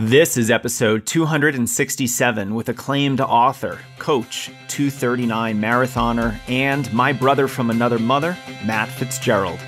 This is episode 267 with acclaimed author, coach, 239 marathoner, and my brother from another mother, Matt Fitzgerald.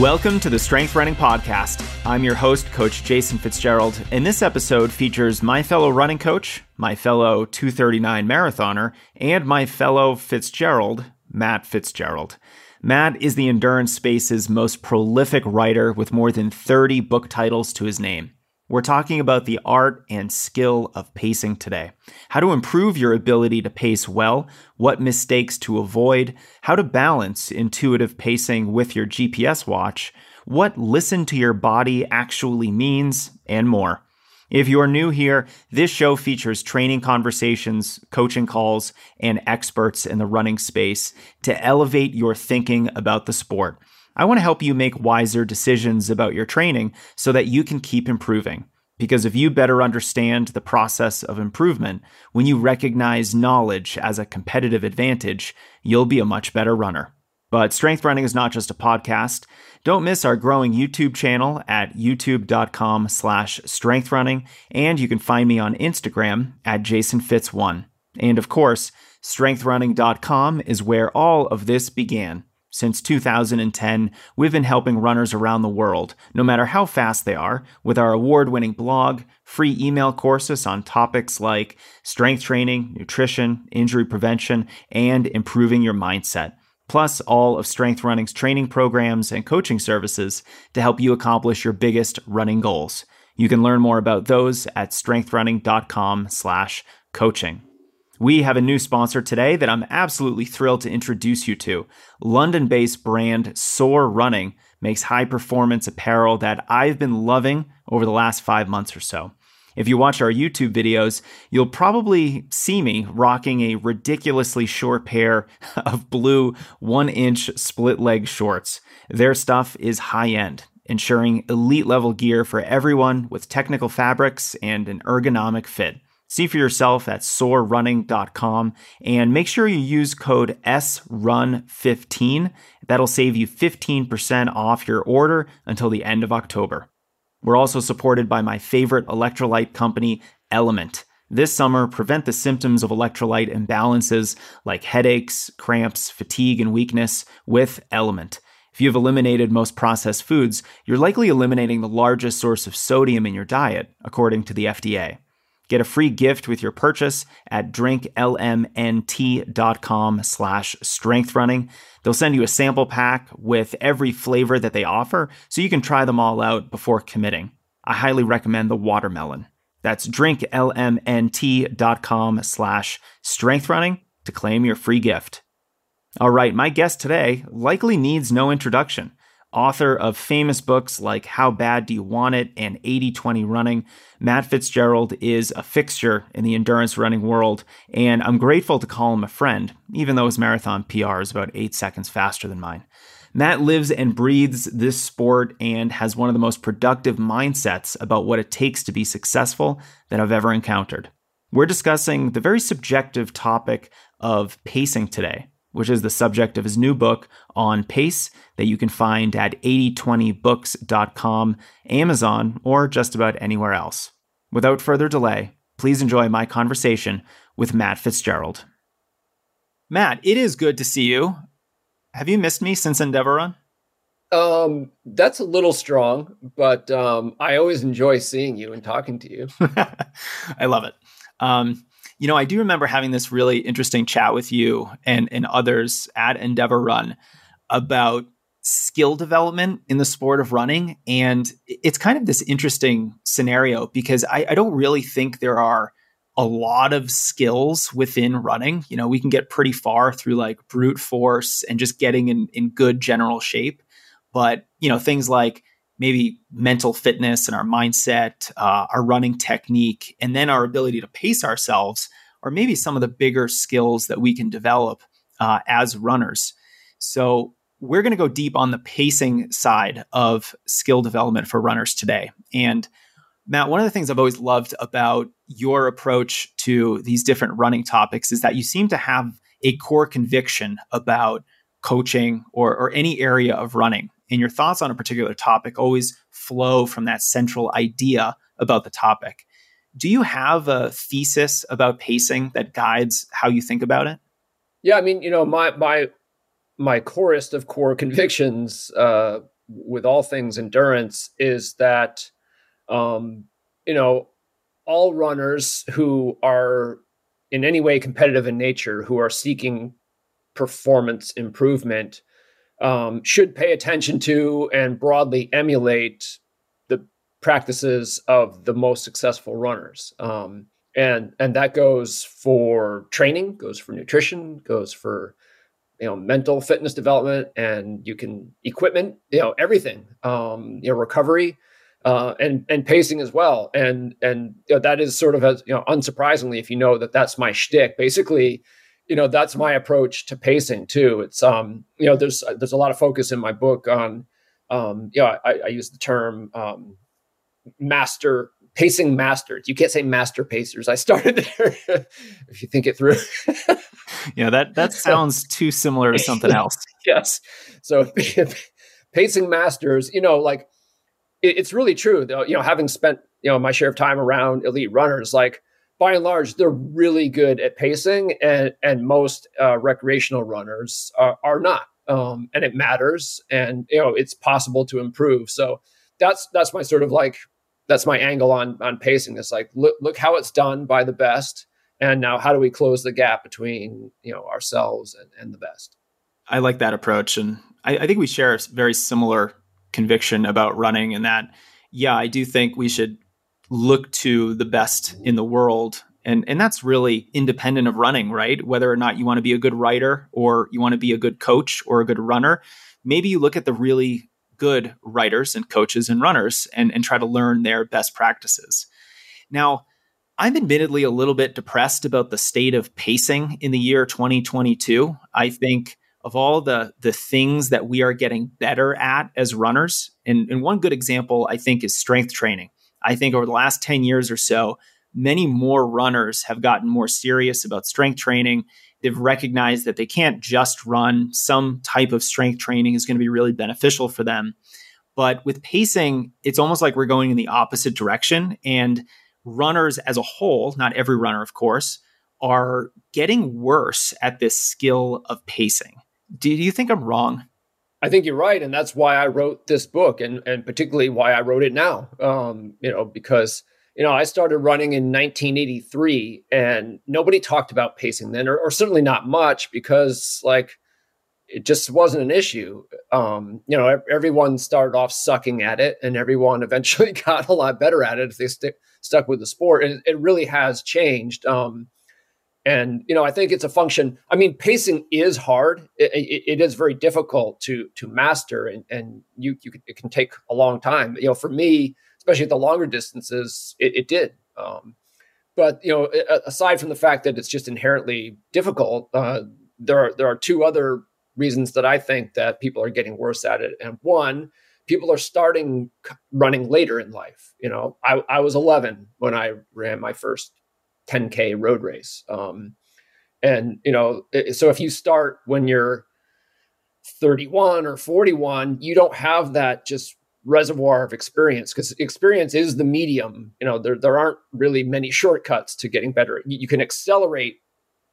Welcome to the Strength Running Podcast. I'm your host, Coach Jason Fitzgerald, and this episode features my fellow running coach, my fellow 239 marathoner, and my fellow Fitzgerald, Matt Fitzgerald. Matt is the endurance space's most prolific writer with more than 30 book titles to his name. We're talking about the art and skill of pacing today. How to improve your ability to pace well, what mistakes to avoid, how to balance intuitive pacing with your GPS watch, what listen to your body actually means, and more. If you're new here, this show features training conversations, coaching calls, and experts in the running space to elevate your thinking about the sport. I want to help you make wiser decisions about your training so that you can keep improving. Because if you better understand the process of improvement, when you recognize knowledge as a competitive advantage, you'll be a much better runner. But Strength Running is not just a podcast. Don't miss our growing YouTube channel at youtube.com slash strengthrunning, and you can find me on Instagram at jasonfitz1. And of course, strengthrunning.com is where all of this began. Since 2010, we've been helping runners around the world, no matter how fast they are, with our award winning blog, free email courses on topics like strength training, nutrition, injury prevention, and improving your mindset. Plus, all of Strength Running's training programs and coaching services to help you accomplish your biggest running goals. You can learn more about those at strengthrunning.com/slash coaching. We have a new sponsor today that I'm absolutely thrilled to introduce you to. London based brand Soar Running makes high performance apparel that I've been loving over the last five months or so. If you watch our YouTube videos, you'll probably see me rocking a ridiculously short pair of blue one inch split leg shorts. Their stuff is high end, ensuring elite level gear for everyone with technical fabrics and an ergonomic fit. See for yourself at soarrunning.com and make sure you use code SRUN15. That'll save you 15% off your order until the end of October. We're also supported by my favorite electrolyte company, Element. This summer, prevent the symptoms of electrolyte imbalances like headaches, cramps, fatigue, and weakness with Element. If you've eliminated most processed foods, you're likely eliminating the largest source of sodium in your diet, according to the FDA. Get a free gift with your purchase at drinklmnt.com slash strengthrunning. They'll send you a sample pack with every flavor that they offer so you can try them all out before committing. I highly recommend the watermelon. That's drinklmnt.com slash strengthrunning to claim your free gift. All right, my guest today likely needs no introduction author of famous books like How Bad Do You Want It and 80 20 Running. Matt Fitzgerald is a fixture in the endurance running world, and I'm grateful to call him a friend, even though his marathon PR is about eight seconds faster than mine. Matt lives and breathes this sport and has one of the most productive mindsets about what it takes to be successful that I've ever encountered. We're discussing the very subjective topic of pacing today, which is the subject of his new book on pace that you can find at 8020books.com, Amazon, or just about anywhere else. Without further delay, please enjoy my conversation with Matt Fitzgerald. Matt, it is good to see you. Have you missed me since Endeavor Run? Um, that's a little strong, but um, I always enjoy seeing you and talking to you. I love it. Um, you know, I do remember having this really interesting chat with you and, and others at Endeavor Run about skill development in the sport of running. And it's kind of this interesting scenario because I, I don't really think there are a lot of skills within running. You know, we can get pretty far through like brute force and just getting in, in good general shape. But, you know, things like maybe mental fitness and our mindset, uh, our running technique, and then our ability to pace ourselves or maybe some of the bigger skills that we can develop uh, as runners. So, we're going to go deep on the pacing side of skill development for runners today. And Matt, one of the things I've always loved about your approach to these different running topics is that you seem to have a core conviction about coaching or, or any area of running. And your thoughts on a particular topic always flow from that central idea about the topic. Do you have a thesis about pacing that guides how you think about it? Yeah, I mean, you know, my my my chorus of core convictions uh, with all things endurance is that, um, you know, all runners who are in any way competitive in nature, who are seeking performance improvement, um, should pay attention to and broadly emulate the practices of the most successful runners. Um, and and that goes for training, goes for nutrition, goes for you know mental fitness development, and you can equipment, you know everything, um, you know recovery. Uh, and and pacing as well, and and you know, that is sort of as you know, unsurprisingly, if you know that that's my shtick. Basically, you know that's my approach to pacing too. It's um you know there's there's a lot of focus in my book on um you know i, I use the term um master pacing masters. You can't say master pacers. I started there if you think it through. Yeah that that sounds too similar to something else. Yes. So pacing masters you know like it, it's really true though you know having spent you know my share of time around elite runners like by and large, they're really good at pacing, and and most uh, recreational runners are, are not. Um, and it matters, and you know it's possible to improve. So that's that's my sort of like that's my angle on on pacing. It's like look look how it's done by the best, and now how do we close the gap between you know ourselves and, and the best. I like that approach, and I, I think we share a very similar conviction about running, and that yeah, I do think we should look to the best in the world. And and that's really independent of running right? Whether or not you want to be a good writer or you want to be a good coach or a good runner maybe you look at the really good writers and coaches and runners and, and try to learn their best practices. Now i'm admittedly a little bit depressed about the state of pacing in the year 2022 i think of all the the things that we are getting better at as runners and, and one good example i think is strength training I think over the last 10 years or so, many more runners have gotten more serious about strength training. They've recognized that they can't just run. Some type of strength training is going to be really beneficial for them. But with pacing, it's almost like we're going in the opposite direction. And runners as a whole, not every runner, of course, are getting worse at this skill of pacing. Do you think I'm wrong? I think you're right, and that's why I wrote this book, and and particularly why I wrote it now. Um, you know, because you know I started running in 1983, and nobody talked about pacing then, or, or certainly not much, because like it just wasn't an issue. Um, you know, everyone started off sucking at it, and everyone eventually got a lot better at it if they stick stuck with the sport. And it really has changed. Um, and you know i think it's a function i mean pacing is hard. It, it, it is very difficult to to master and and you you can, it can take a long time. You know for me especially at the longer distances it, it did. Um, but you know aside from the fact that it's just inherently difficult uh, there are there are two other reasons that i think that people are getting worse at it. And one people are starting running later in life. You know i, I was 11 when i ran my first 10k road race. Um, and you know so if you start when you're 31 or 41 you don't have that just reservoir of experience because experience is the medium. You know there, there aren't really many shortcuts to getting better. You, can accelerate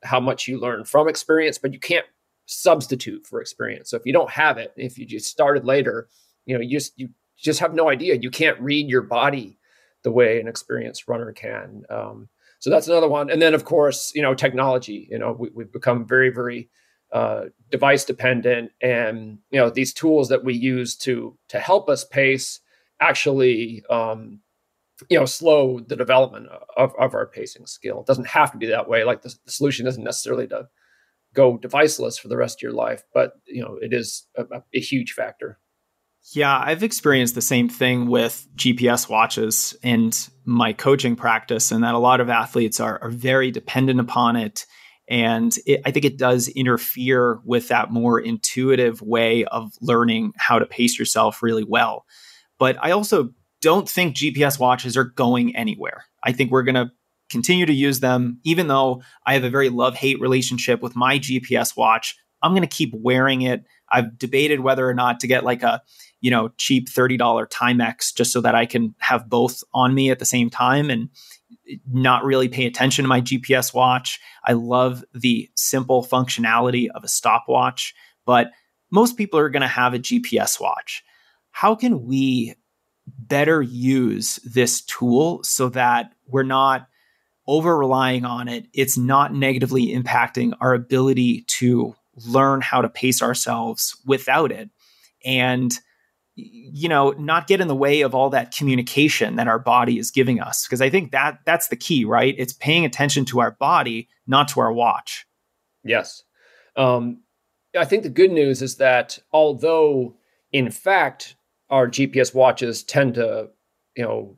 how much you learn from experience but you can't substitute for experience. So if you don't have it if you just started later you know you just you just have no idea. You can't read your body the way an experienced runner can. Um, so that's another one. And then, of course, you know, technology. You know, we, have become very, very uh, device dependent, and you know, these tools that we use to to help us pace actually, um, you know, slow the development of, of our pacing skill. It doesn't have to be that way. Like the, the solution isn't necessarily to go deviceless for the rest of your life, but you know, it is a, a huge factor. Yeah, I've experienced the same thing with GPS watches and my coaching practice, and that a lot of athletes are, are very dependent upon it. And it, I think it does interfere with that more intuitive way of learning how to pace yourself really well. But I also don't think GPS watches are going anywhere. I think we're going to continue to use them, even though I have a very love hate relationship with my GPS watch. I'm going to keep wearing it. I've debated whether or not to get like a, you know, cheap $30 Timex just so that I can have both on me at the same time and not really pay attention to my GPS watch. I love the simple functionality of a stopwatch, but most people are going to have a GPS watch. How can we better use this tool so that we're not over relying on it? It's not negatively impacting our ability to learn how to pace ourselves without it. And you know not get in the way of all that communication that our body is giving us. Because i think that that's the key right? It's paying attention to our body not to our watch. Yes. Um, i think the good news is that although in fact our gps watches tend to you know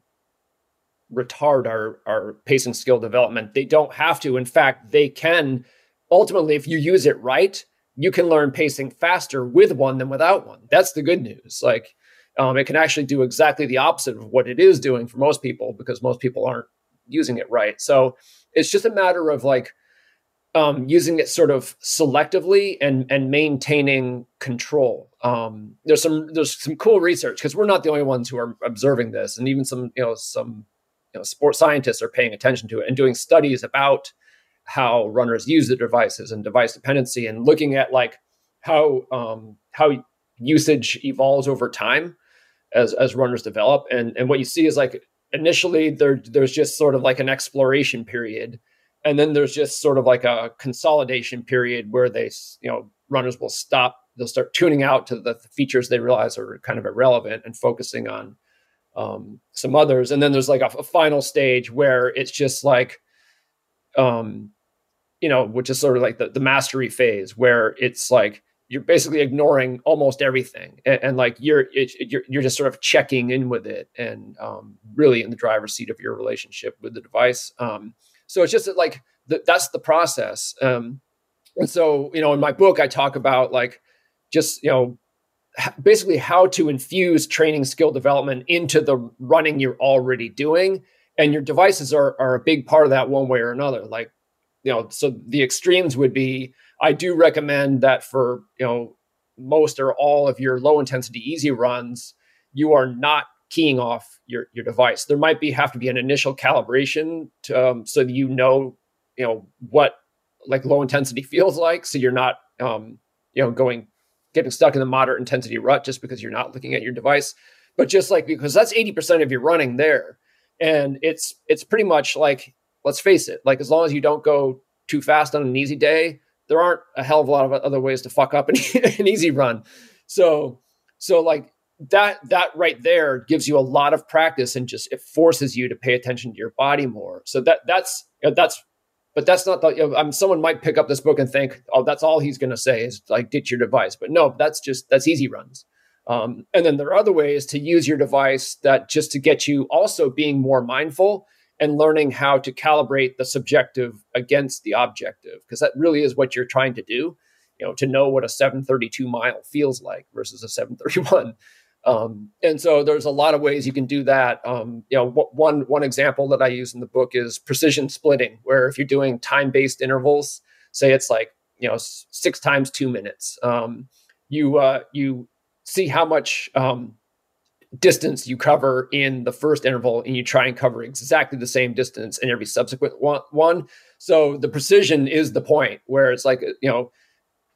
retard our our pacing skill development they don't have to. In fact they can ultimately, if you use it right, you can learn pacing faster with one than without one. That's the good news. Like, um, it can actually do exactly the opposite of what it is doing for most people because most people aren't using it right. So it's just a matter of like um, using it sort of selectively and and maintaining control. Um, there's some there's some cool research because we're not the only ones who are observing this, and even some you know some you know sports scientists are paying attention to it and doing studies about how runners use the devices and device dependency and looking at like how um, how usage evolves over time as as runners develop. And and what you see is like initially there there's just sort of like an exploration period and then there's just sort of like a consolidation period where they you know runners will stop they'll start tuning out to the features they realize are kind of irrelevant and focusing on um, some others. And then there's like a, a final stage where it's just like um, you know, which is sort of like the, the mastery phase where it's like you're basically ignoring almost everything and, and like you're, it, you're you're just sort of checking in with it and um, really in the driver's seat of your relationship with the device. Um, so it's just that, like the, that's the process. Um, and so you know, in my book, I talk about like just you know basically how to infuse training skill development into the running you're already doing and your devices are, are a big part of that one way or another like you know, so the extremes would be I do recommend that for, you know, most or all of your low intensity easy runs, you are not keying off your your device. There might be have to be an initial calibration to, um, so that you know, you know, what like low intensity feels like. So you're not, um, you know, going getting stuck in the moderate intensity rut just because you're not looking at your device. But just like because that's 80% of your running there. And it's it's pretty much like let's face it, like as long as you don't go too fast on an easy day, there aren't a hell of a lot of other ways to fuck up an, an easy run. So, so like that, that right there gives you a lot of practice and just, it forces you to pay attention to your body more. So that, that's, that's, but that's not the, you know, I'm, someone might pick up this book and think, oh, that's all he's going to say is like ditch your device. But no, that's just, that's easy runs. Um, and then there are other ways to use your device that just to get you also being more mindful and learning how to calibrate the subjective against the objective because that really is what you're trying to do you know to know what a 732 mile feels like versus a 731 um, and so there's a lot of ways you can do that. Um, you know one one example that i use in the book is precision splitting where if you're doing time based intervals say it's like you know six times two minutes um, you uh, you see how much um, distance you cover in the first interval and you try and cover exactly the same distance in every subsequent one. So the precision is the point where it's like, you know,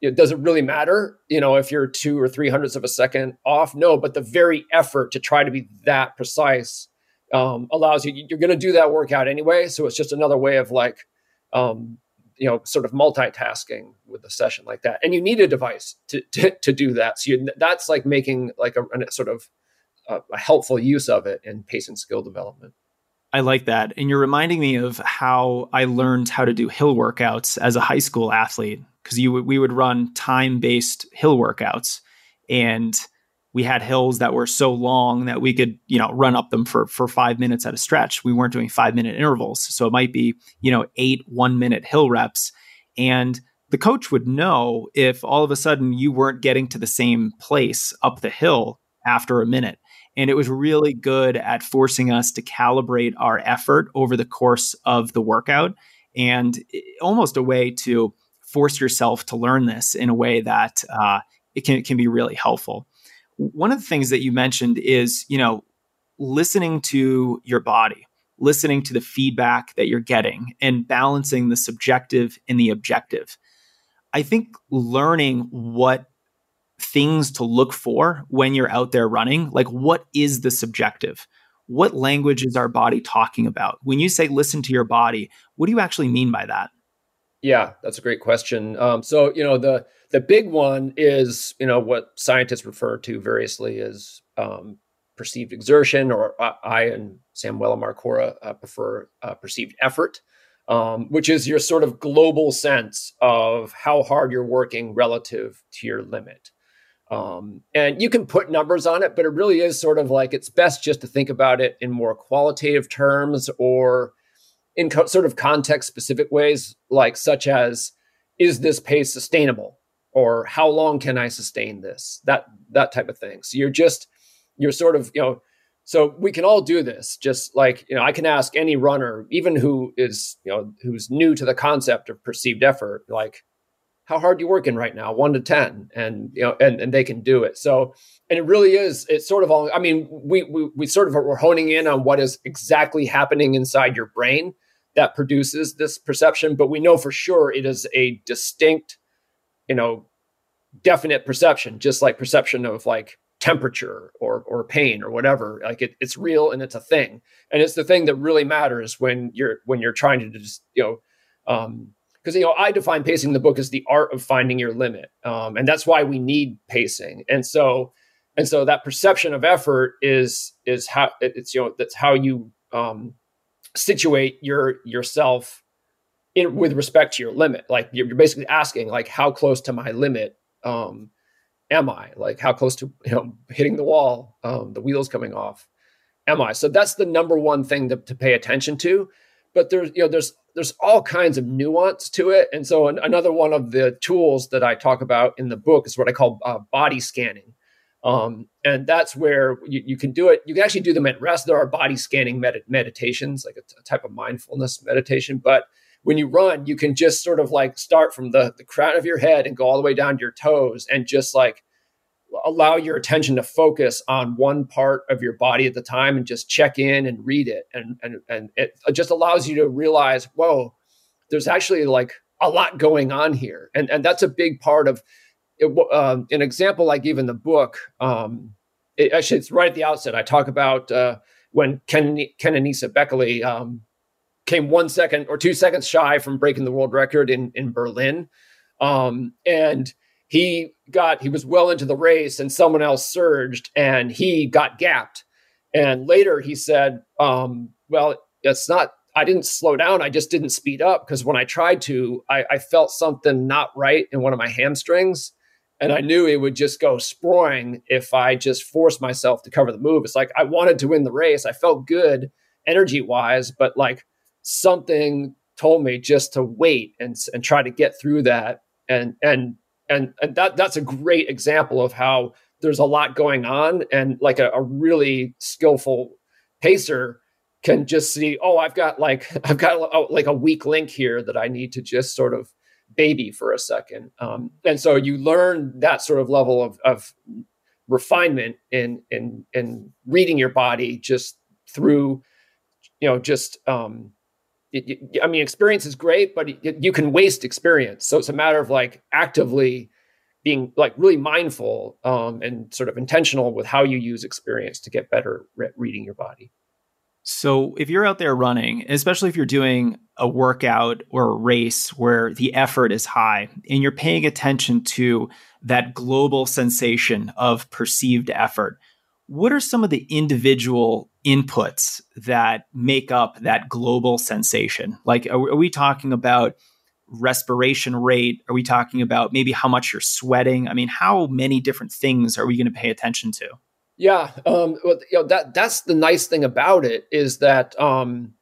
it doesn't really matter, you know, if you're two or three hundredths of a second off. No, but the very effort to try to be that precise um, allows you, you're going to do that workout anyway. So it's just another way of like, um, you know, sort of multitasking with a session like that. And you need a device to, to, to do that. So you, that's like making like a, a sort of a, a helpful use of it in patient skill development. I like that. And you're reminding me of how I learned how to do hill workouts as a high school athlete because you we would run time-based hill workouts and we had hills that were so long that we could, you know, run up them for for 5 minutes at a stretch. We weren't doing 5-minute intervals. So it might be, you know, 8 1-minute hill reps and the coach would know if all of a sudden you weren't getting to the same place up the hill after a minute And it was really good at forcing us to calibrate our effort over the course of the workout and almost a way to force yourself to learn this in a way that uh, it can, it can be really helpful. One of the things that you mentioned is, you know, listening to your body, listening to the feedback that you're getting, and balancing the subjective and the objective. I think learning what things to look for when you're out there running, like what is the subjective? What language is our body talking about? When you say listen to your body, what do you actually mean by that? Yeah, that's a great question. Um, so you know the the big one is you know what scientists refer to variously as um, perceived exertion, or I and Samuele Marcora uh, prefer uh, perceived effort, um, which is your sort of global sense of how hard you're working relative to your limit. Um, and you can put numbers on it, but it really is sort of like it's best just to think about it in more qualitative terms or in co- sort of context specific ways, like such as is this pace sustainable or how long can I sustain this? That that type of thing. So you're just you're sort of you know so we can all do this just like you know i can ask any runner even who is you know who's new to the concept of perceived effort like how hard you working right now 1 to 10 and you know and, and they can do it. So and it really is it's sort of all i mean we we, we sort of are honing in on what is exactly happening inside your brain that produces this perception but we know for sure it is a distinct you know definite perception just like perception of like temperature or or pain or whatever. Like it, it's real and it's a thing. And it's the thing that really matters when you're when you're trying to just you know um because you know i define pacing in the book as the art of finding your limit um and that's why we need pacing and so and so that perception of effort is is how it's you know that's how you um situate your yourself in with respect to your limit like you're, you're basically asking like how close to my limit um am I? Like how close to you know hitting the wall, um, the wheels coming off, am I? So that's the number one thing to, to pay attention to. But there's you know there's there's all kinds of nuance to it, and so an, another one of the tools that I talk about in the book is what I call uh, body scanning. Um, and that's where you, you, can do it. You can actually do them at rest. There are body scanning med- meditations, like a, t- a type of mindfulness meditation. But when you run, you can just sort of like start from the, the crown of your head and go all the way down to your toes and just like allow your attention to focus on one part of your body at the time and just check in and read it. And, and, and it just allows you to realize, whoa, there's actually like a lot going on here. And, and that's a big part of it, um, an example I give in the book. Um, it, actually, it's right at the outset. I talk about uh, when Ken, ken Kenenisa Bekele um, came one second or two seconds shy from breaking the world record in in Berlin, um, and he got he was well into the race, and someone else surged, and he got gapped. And later he said, um, "Well, it's not. I didn't slow down. I just didn't speed up because when I tried to, I, I felt something not right in one of my hamstrings." and I knew it would just go sproing if I just forced myself to cover the move. It's like I wanted to win the race. I felt good energy wise, but like something told me just to wait and and try to get through that and and and, and that that's a great example of how there's a lot going on and like a, a really skillful pacer can just see oh i've got like i've got a, like a weak link here that i need to just sort of baby for a second. Um, and so you learn that sort of level of, of refinement in in in reading your body just through you know just um, I mean, experience is great, but you can waste experience. So it's a matter of like actively being like really mindful um, and sort of intentional with how you use experience to get better at reading your body. So if you're out there running, especially if you're doing a workout or a race where the effort is high and you're paying attention to that global sensation of perceived effort, what are some of the individual inputs that make up that global sensation? Like, are, are, we talking about respiration rate? Are we talking about maybe how much you're sweating? I mean, how many different things are we going to pay attention to? Yeah, um, well, you know that that's the nice thing about it is that um,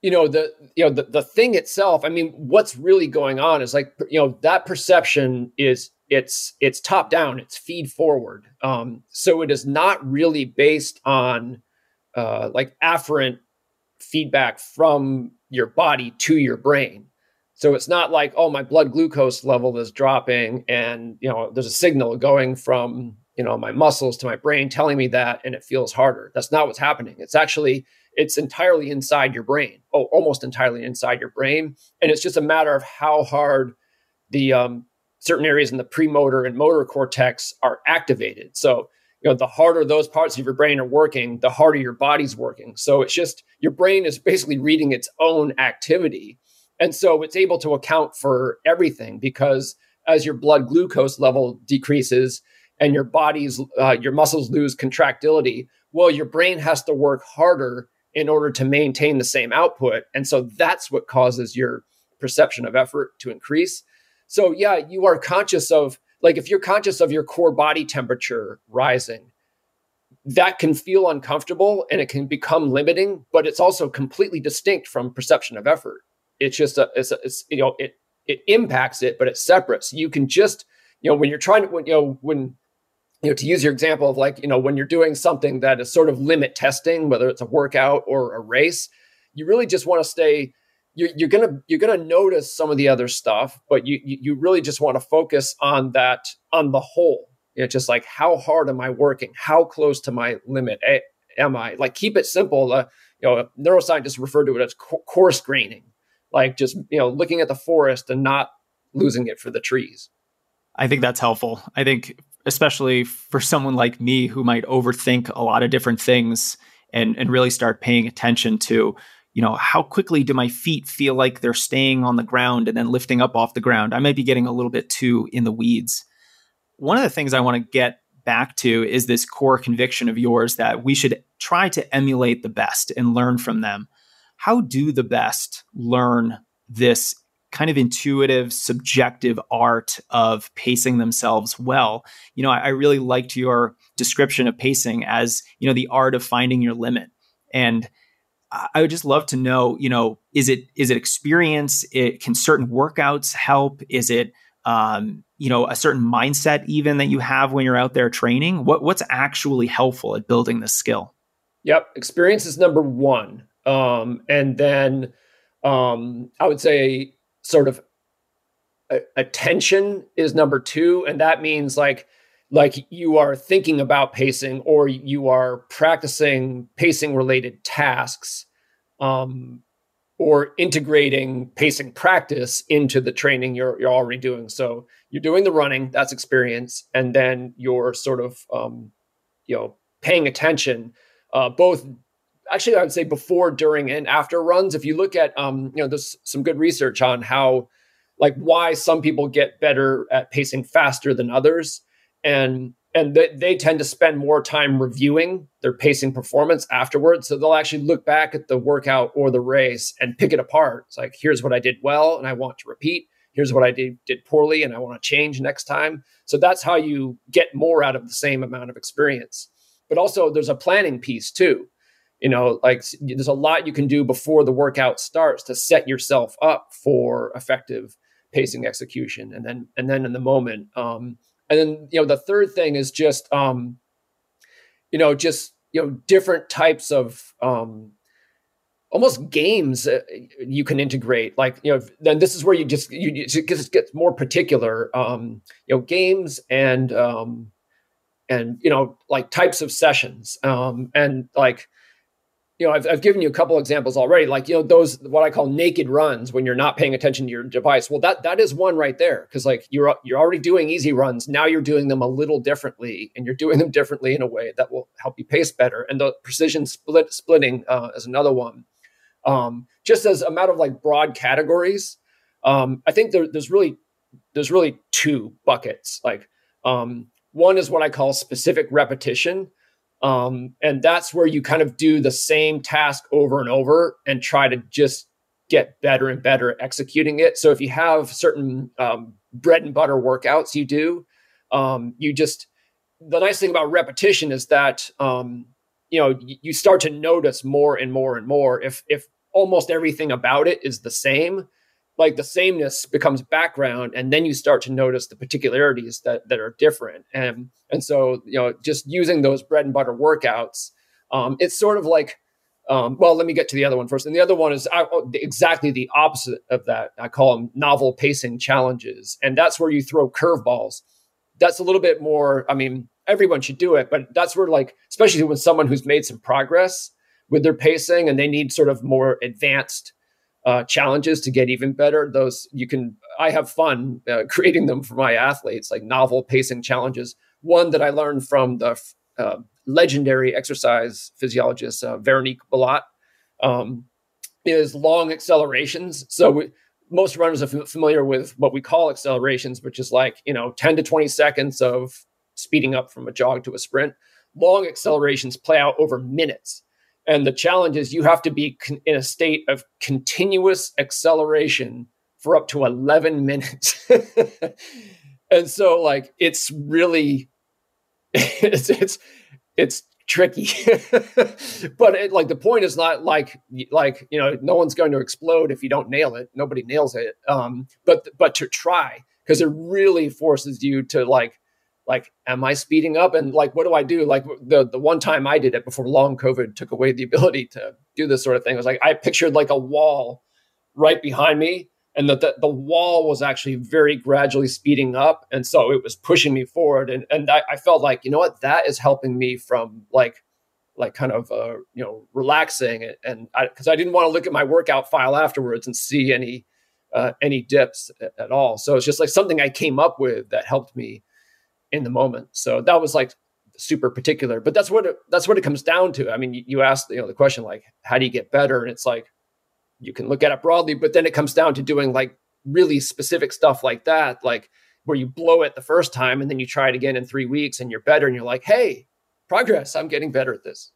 you know the you know the, the thing itself. I mean, what's really going on is like you know that perception is it's it's top down, it's feed forward. Um, so it is not really based on uh, like afferent feedback from your body to your brain. So it's not like, oh, my blood glucose level is dropping, and you know, there's a signal going from you know my muscles to my brain telling me that, and it feels harder. That's not what's happening. It's actually it's entirely inside your brain. Oh, almost entirely inside your brain, and it's just a matter of how hard the um, certain areas in the premotor and motor cortex are activated. So you know the harder those parts of your brain are working, the harder your body's working. So it's just your brain is basically reading its own activity and so it's able to account for everything because as your blood glucose level decreases and your body's, uh, your muscles lose contractility, well, your brain has to work harder in order to maintain the same output. And so that's what causes your perception of effort to increase. So, yeah, you are conscious of, like, if you're conscious of your core body temperature rising, that can feel uncomfortable and it can become limiting, but it's also completely distinct from perception of effort. It's just a, it's, a, it's you know, it it impacts it, but it's separate. So you can just, you know, when you're trying to, when, you know, when, you know, to use your example of like, you know, when you're doing something that is sort of limit testing, whether it's a workout or a race, you really just want to stay. You're, you're gonna you're gonna notice some of the other stuff, but you you, really just want to focus on that on the whole. You know, just like how hard am I working? How close to my limit am I? Like keep it simple. Uh, you know, neuroscientists refer to it as coarse graining like just you know looking at the forest and not losing it for the trees i think that's helpful i think especially for someone like me who might overthink a lot of different things and and really start paying attention to you know how quickly do my feet feel like they're staying on the ground and then lifting up off the ground i might be getting a little bit too in the weeds one of the things i want to get back to is this core conviction of yours that we should try to emulate the best and learn from them how do the best learn this kind of intuitive, subjective art of pacing themselves well? You know, I, I really liked your description of pacing as, you know, the art of finding your limit. And I would just love to know, you know, is it is it experience? It can certain workouts help? Is it um, you know, a certain mindset even that you have when you're out there training? What what's actually helpful at building this skill? Yep, experience is number one. Um, and then um, I would say sort of a- attention is number two, and that means like like you are thinking about pacing or you are practicing pacing related tasks um, or integrating pacing practice into the training you're, you're already doing so you're doing the running that's experience and then you're sort of um, you know paying attention uh, both actually, I would say before, during, and after runs. If you look at, um, you know, there's some good research on how, like, why some people get better at pacing faster than others, and and they, they tend to spend more time reviewing their pacing performance afterwards. So they'll actually look back at the workout or the race and pick it apart. It's like, here's what I did well, and I want to repeat. Here's what I did did poorly, and I want to change next time. So that's how you get more out of the same amount of experience. But also, there's a planning piece too you know like there's a lot you can do before the workout starts to set yourself up for effective pacing execution and then and then in the moment um and then you know the third thing is just um you know just you know different types of um almost games you can integrate. Like you know then this is where you just you just get more particular. Um you know games and um and you know like types of sessions. Um and like you know, I've, I've given you a couple examples already, like, you know, those, what I call naked runs when you're not paying attention to your device. Well, that, that is one right there. Cause like you're, you're already doing easy runs. Now you're doing them a little differently and you're doing them differently in a way that will help you pace better. And the precision split splitting uh, is another one. Um, just as a matter of like broad categories. Um, I think there, there's really, there's really two buckets. Like, um, one is what I call specific repetition um, and that's where you kind of do the same task over and over and try to just get better and better at executing it. So if you have certain um, bread and butter workouts you do, um, you just the nice thing about repetition is that um, you know you, you start to notice more and more and more if if almost everything about it is the same like the sameness becomes background and then you start to notice the particularities that that are different. And and so you know just using those bread and butter workouts um, it's sort of like um, well let me get to the other one first. And the other one is uh, exactly the opposite of that. I call them novel pacing challenges. And that's where you throw curveballs. That's a little bit more i mean everyone should do it but that's where like especially when someone who's made some progress with their pacing and they need sort of more advanced uh, challenges to get even better. Those you can, I have fun uh, creating them for my athletes, like novel pacing challenges. One that I learned from the uh, legendary exercise physiologist uh, Veronique Billat um, is long accelerations. So we, most runners are f- familiar with what we call accelerations, which is like you know 10 to 20 seconds of speeding up from a jog to a sprint. Long accelerations play out over minutes. And the challenge is you have to be con- in a state of continuous acceleration for up to 11 minutes. and so like it's really it's it's it's tricky. but it, like the point is not like like you know no one's going to explode if you don't nail it. Nobody nails it. Um but but to try because it really forces you to like like am i speeding up? And like what do i do? Like the the one time i did it before long covid took away the ability to do this sort of thing it was like i pictured like a wall right behind me and that the, the wall was actually very gradually speeding up and so it was pushing me forward and and I, I felt like you know what? That is helping me from like like kind of uh, you know relaxing and because I, I, didn't want to look at my workout file afterwards and see any uh, any dips at, at all. So it's just like something i came up with that helped me in the moment. So that was like super particular, but that's what it, that's what it comes down to. I mean, you, you asked you know the question like how do you get better, and it's like you can look at it broadly, but then it comes down to doing like really specific stuff like that, like where you blow it the first time and then you try it again in three weeks and you're better, and you're like, hey, progress, I'm getting better at this.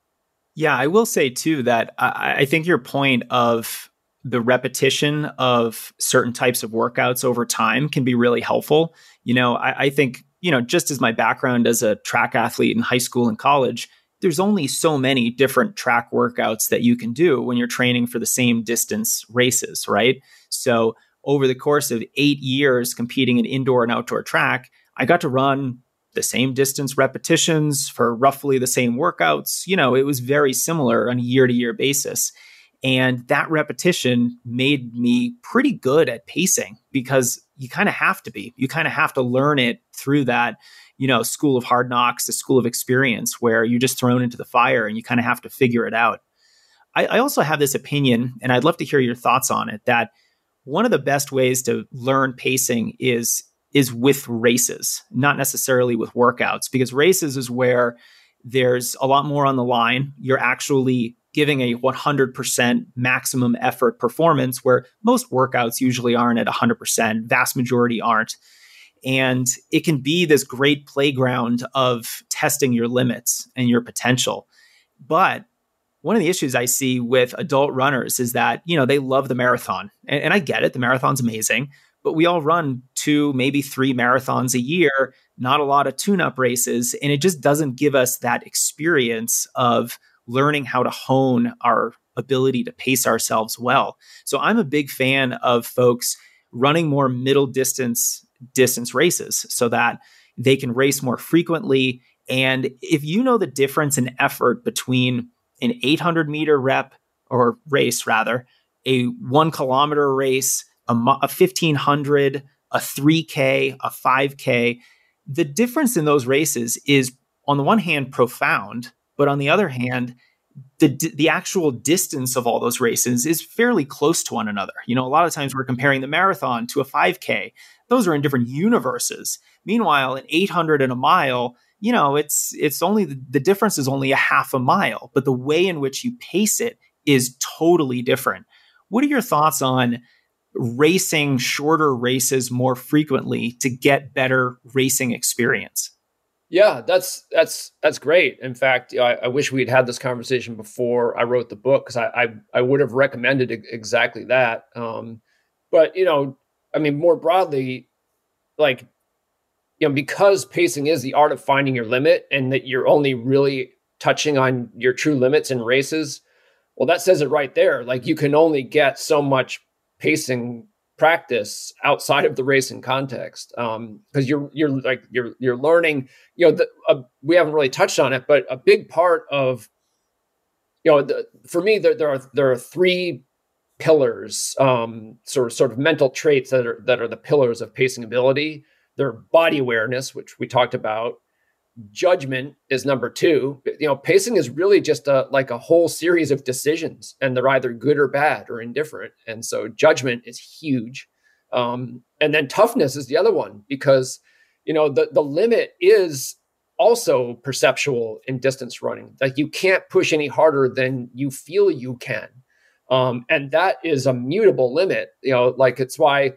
Yeah, I will say too that I, I think your point of the repetition of certain types of workouts over time can be really helpful. You know, I, I think you know, just as my background as a track athlete in high school and college, there's only so many different track workouts that you can do when you're training for the same distance races, right? So, over the course of eight years competing in indoor and outdoor track, I got to run the same distance repetitions for roughly the same workouts. You know, it was very similar on a year to year basis. And that repetition made me pretty good at pacing because you kind of have to be. You kind of have to learn it through that, you know, school of hard knocks, the school of experience where you're just thrown into the fire and you kind of have to figure it out. I, I also have this opinion, and I'd love to hear your thoughts on it, that one of the best ways to learn pacing is is with races, not necessarily with workouts, because races is where there's a lot more on the line. You're actually giving a 100% maximum effort performance where most workouts usually aren't at 100%, vast majority aren't. And it can be this great playground of testing your limits and your potential. But one of the issues I see with adult runners is that, you know, they love the marathon. And, and I get it, the marathon's amazing, but we all run two, maybe three marathons a year, not a lot of tune up races. And it just doesn't give us that experience of learning how to hone our ability to pace ourselves well. So I'm a big fan of folks running more middle distance distance races so that they can race more frequently and if you know the difference in effort between an 800 meter rep or race rather, a 1 kilometer race, a, a 1500, a 3k, a 5k, the difference in those races is on the one hand profound but on the other hand, the the actual distance of all those races is fairly close to one another. You know, a lot of times we're comparing the marathon to a 5K. Those are in different universes. Meanwhile, an 800 and a mile, you know, it's it's only the, the difference is only a half a mile, but the way in which you pace it is totally different. What are your thoughts on racing shorter races more frequently to get better racing experience? Yeah, that's that's that's great. In fact, I, I wish we'd had this conversation before I wrote the book because I, I, I would have recommended exactly that. Um, but you know, I mean, more broadly, like you know, because pacing is the art of finding your limit, and that you're only really touching on your true limits in races. Well, that says it right there. Like you can only get so much pacing practice outside of the racing context because um, you're you're like you're you're learning you know the, uh, we haven't really touched on it but a big part of you know the, for me there, there are there are three pillars um, sort of sort of mental traits that are that are the pillars of pacing ability. Their body awareness which we talked about judgment is number two. You know pacing is really just a like a whole series of decisions and they're either good or bad or indifferent and so judgment is huge. Um, and then toughness is the other one because you know the the limit is also perceptual in distance running. Like you can't push any harder than you feel you can. Um, and that is a mutable limit you know like it's why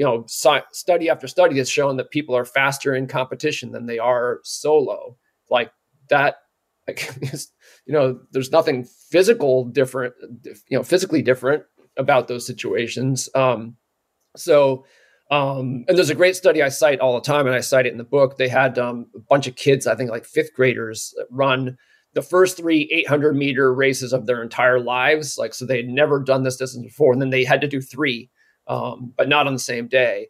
you know, study after study has shown that people are faster in competition than they are solo. Like that, like, you know, there's nothing physical different, you know, physically different about those situations. Um, so, um, and there's a great study I cite all the time, and I cite it in the book. They had um, a bunch of kids, I think like fifth graders, run the first three 800 meter races of their entire lives. Like, so they had never done this distance before, and then they had to do three um, but not on the same day.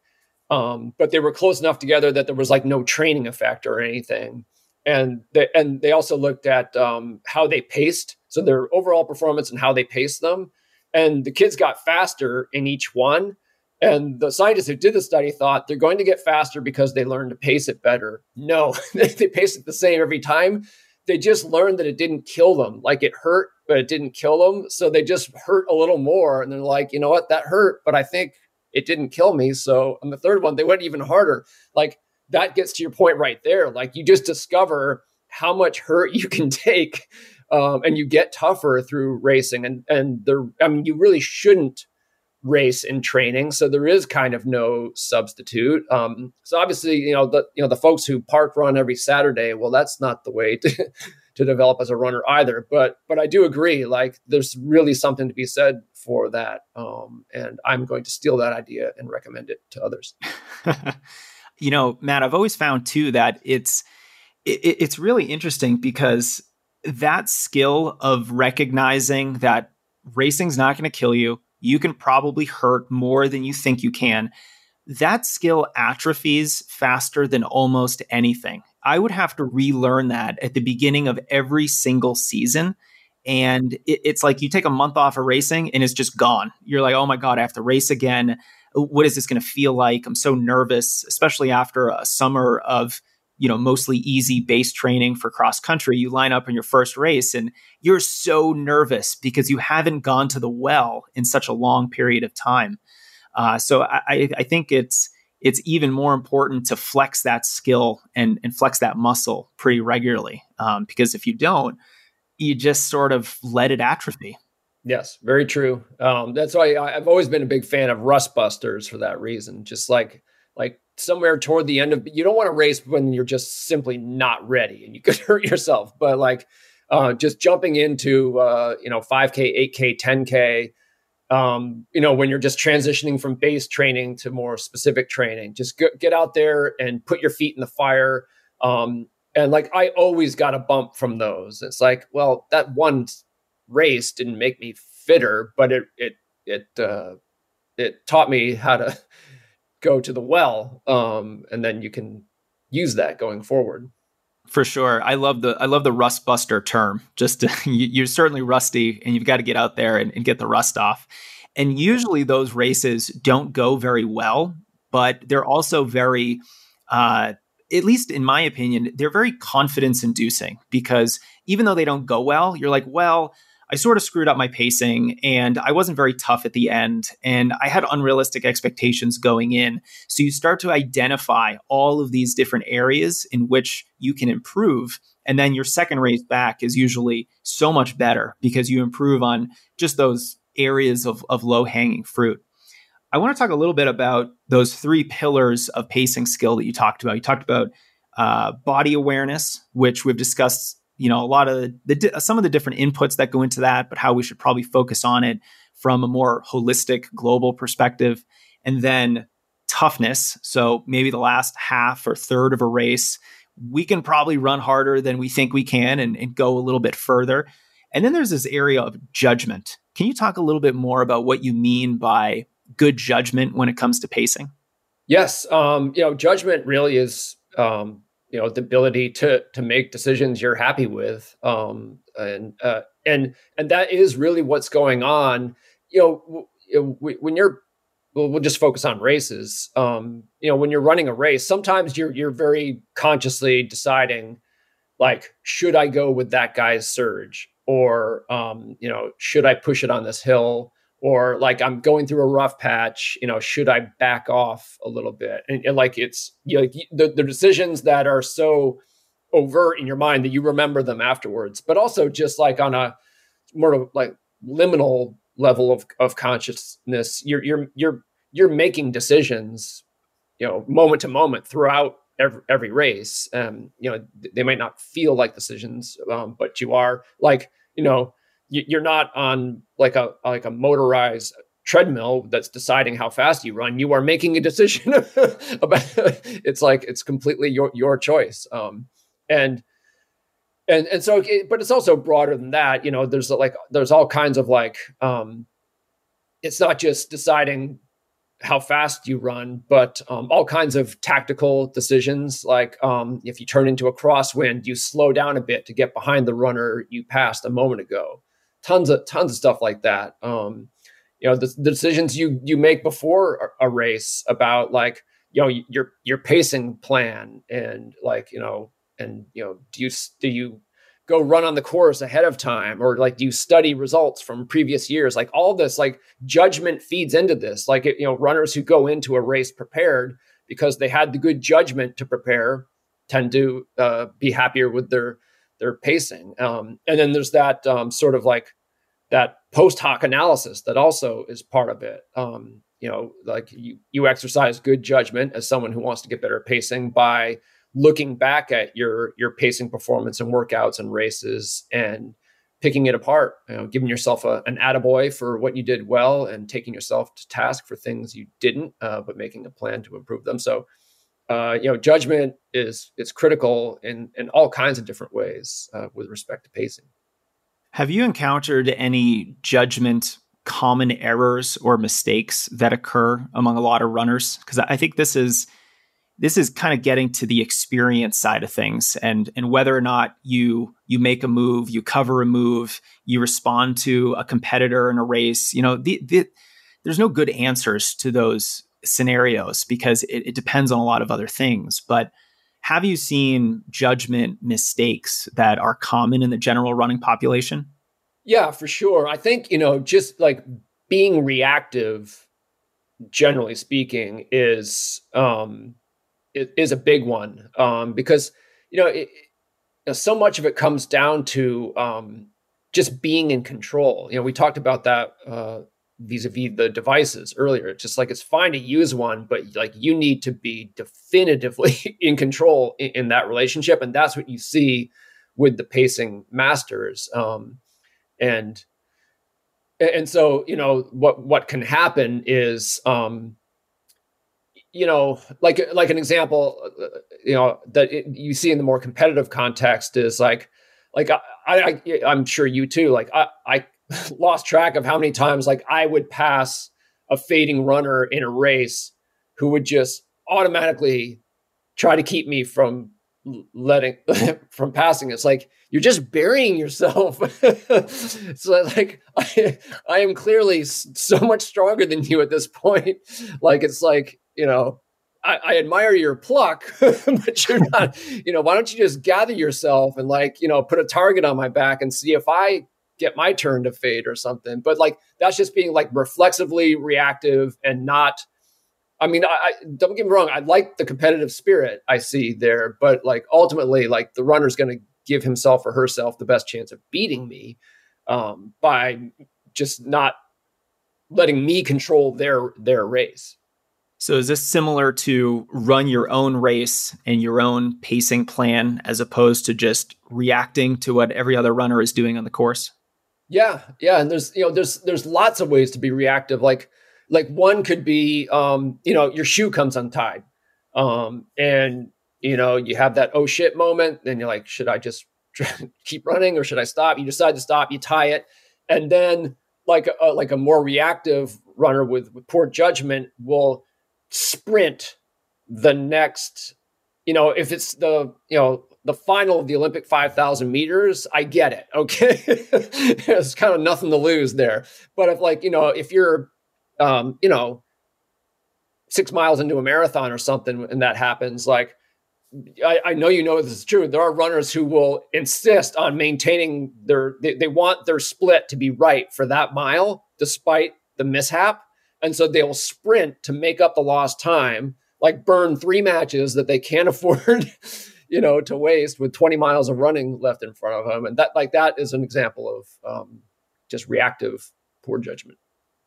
Um, but they were close enough together that there was like no training effect or anything. And they, and they also looked at um, how they paced, so their overall performance and how they paced them. And the kids got faster in each one. And the scientists who did the study thought they're going to get faster because they learned to pace it better. No, they paced it the same every time. They just learned that it didn't kill them. Like it hurt, but it didn't kill them. So they just hurt a little more. And they're like, you know what? That hurt, but I think it didn't kill me. So on the third one, they went even harder. Like that gets to your point right there. Like you just discover how much hurt you can take. Um, and you get tougher through racing. And and there, I mean, you really shouldn't race in training, so there is kind of no substitute. Um, so obviously, you know the you know the folks who park run every Saturday. Well, that's not the way to to develop as a runner either. But but I do agree. Like there's really something to be said for that, um, and I'm going to steal that idea and recommend it to others. you know, Matt, I've always found too that it's it, it's really interesting because that skill of recognizing that racing's not going to kill you. You can probably hurt more than you think you can. That skill atrophies faster than almost anything. I would have to relearn that at the beginning of every single season. And it, it's like you take a month off of racing and it's just gone. You're like, oh my God, I have to race again. What is this going to feel like? I'm so nervous, especially after a summer of, you know, mostly easy base training for cross country. You line up in your first race and you're so nervous because you haven't gone to the well in such a long period of time. Uh, so I, I think it's, it's even more important to flex that skill and, and flex that muscle pretty regularly. Um, because if you don't, you just sort of let it atrophy. Yes, very true. Um, that's why I, I've always been a big fan of rust busters for that reason. Just like like somewhere toward the end of you don't want to race when you're just simply not ready and you could hurt yourself. But like uh, just jumping into uh, you know 5k, 8k, 10k um, you know, when you're just transitioning from base training to more specific training, just get, get out there and put your feet in the fire. Um, and like, I always got a bump from those. It's like, well, that one race didn't make me fitter, but it, it, it, uh, it taught me how to go to the well. Um, and then you can use that going forward. For sure. I love the I love the rust buster term. Just to, you're certainly rusty and you've got to get out there and, and get the rust off. And usually those races don't go very well, but they're also very uh, at least in my opinion, they're very confidence inducing because even though they don't go well, you're like, well, I sort of screwed up my pacing and I wasn't very tough at the end and I had unrealistic expectations going in. So you start to identify all of these different areas in which you can improve. And then your second race back is usually so much better because you improve on just those areas of, of low hanging fruit. I want to talk a little bit about those three pillars of pacing skill that you talked about. You talked about uh, body awareness, which we've discussed you know a lot of the some of the different inputs that go into that but how we should probably focus on it from a more holistic global perspective. And then toughness. So maybe the last half or third of a race we can probably run harder than we think we can and, and go a little bit further. And then there's this area of judgment. Can you talk a little bit more about what you mean by good judgment when it comes to pacing? Yes, um, you know, judgment really is um, you know the ability to to make decisions you're happy with, um, and uh, and and that is really what's going on. You know, when you're well, we'll just focus on races. Um, you know, when you're running a race, sometimes you're you're very consciously deciding, like, should I go with that guy's surge, or um, you know, should I push it on this hill, or like I'm going through a rough patch, you know, should I back off a little bit? And, and like it's you know, like the the decisions that are so overt in your mind that you remember them afterwards, but also just like on a more like liminal level of, of consciousness, you're you're you're you're making decisions, you know, moment to moment throughout every, every race. Um, you know, they might not feel like decisions, um, but you are like, you know, you're not on like a like a motorized treadmill that's deciding how fast you run. You are making a decision about it's like it's completely your your choice. Um and and and so it, but it's also broader than that. You know there's like there's all kinds of like um it's not just deciding how fast you run, but um, all kinds of tactical decisions. Like um, if you turn into a crosswind, you slow down a bit to get behind the runner you passed a moment ago tons of tons of stuff like that. Um, you know, the, the, decisions you you make before a, race about like you know your your pacing plan and like you know and you know do you do you go run on the course ahead of time? Or like do you study results from previous years? Like all this like judgment feeds into this. Like you know runners who go into a race prepared because they had the good judgment to prepare tend to uh, be happier with their their pacing. Um, and then there's that um, sort of like that post hoc analysis that also is part of it. Um, you know, like you, you exercise good judgment as someone who wants to get better pacing by looking back at your your pacing performance and workouts and races and picking it apart, you know, giving yourself a, an attaboy for what you did well and taking yourself to task for things you didn't, uh, but making a plan to improve them. So uh, you know, judgment is is critical in in all kinds of different ways uh, with respect to pacing. Have you encountered any judgment common errors or mistakes that occur among a lot of runners? Because I think this is this is kind of getting to the experience side of things and and whether or not you you make a move you cover a move you respond to a competitor in a race you know the, the, there's no good answers to those scenarios because it, it depends on a lot of other things. But have you seen judgment mistakes that are common in the general running population? Yeah, for sure. I think, you know, just like being reactive, generally speaking, is um is a big one. Um, because, you know, it, so much of it comes down to um just being in control. You know, we talked about that uh vis-a-vis the devices earlier. It's just like it's fine to use one but like you need to be definitively in control in, in that relationship and that's what you see with the pacing masters um, and and so you know what what can happen is um, you know like like an example uh, you know that it, you see in the more competitive context is like like I, I i'm sure you too like i i lost track of how many times like I would pass a fading runner in a race who would just automatically try to keep me from letting from passing. It's like you're just burying yourself. So like I, I am clearly so much stronger than you at this point. Like it's like you know I, I, admire your pluck, but you're not, you know, why don't you just gather yourself and like, you know, put a target on my back and see if I get my turn to fade or something. But like that's just being like reflexively reactive and not. I mean, I, I don't get me wrong. I like the competitive spirit I see there, but like ultimately, like the runner's going to give himself or herself the best chance of beating me um, by just not letting me control their their race. So is this similar to run your own race and your own pacing plan as opposed to just reacting to what every other runner is doing on the course? Yeah, yeah, and there's you know there's there's lots of ways to be reactive. Like like one could be um, you know your shoe comes untied, um, and you know you have that oh shit moment. Then you're like, should I just keep running or should I stop? You decide to stop. You tie it, and then like a, like a more reactive runner with, with poor judgment will sprint the next, you know, if it's the, you know, the final of the Olympic 5,000 meters, I get it. Okay. There's kind of nothing to lose there. But if, like, you know, if you're, um, you know, six miles into a marathon or something and that happens, like, I, I, know you know this is true. There are runners who will insist on maintaining their, they, they want their split to be right for that mile, despite the mishap. And so they'll sprint to make up the lost time, like burn three matches that they can't afford, you know, to waste with 20 miles of running left in front of them. And that, like, that is an example of um, just reactive poor judgment.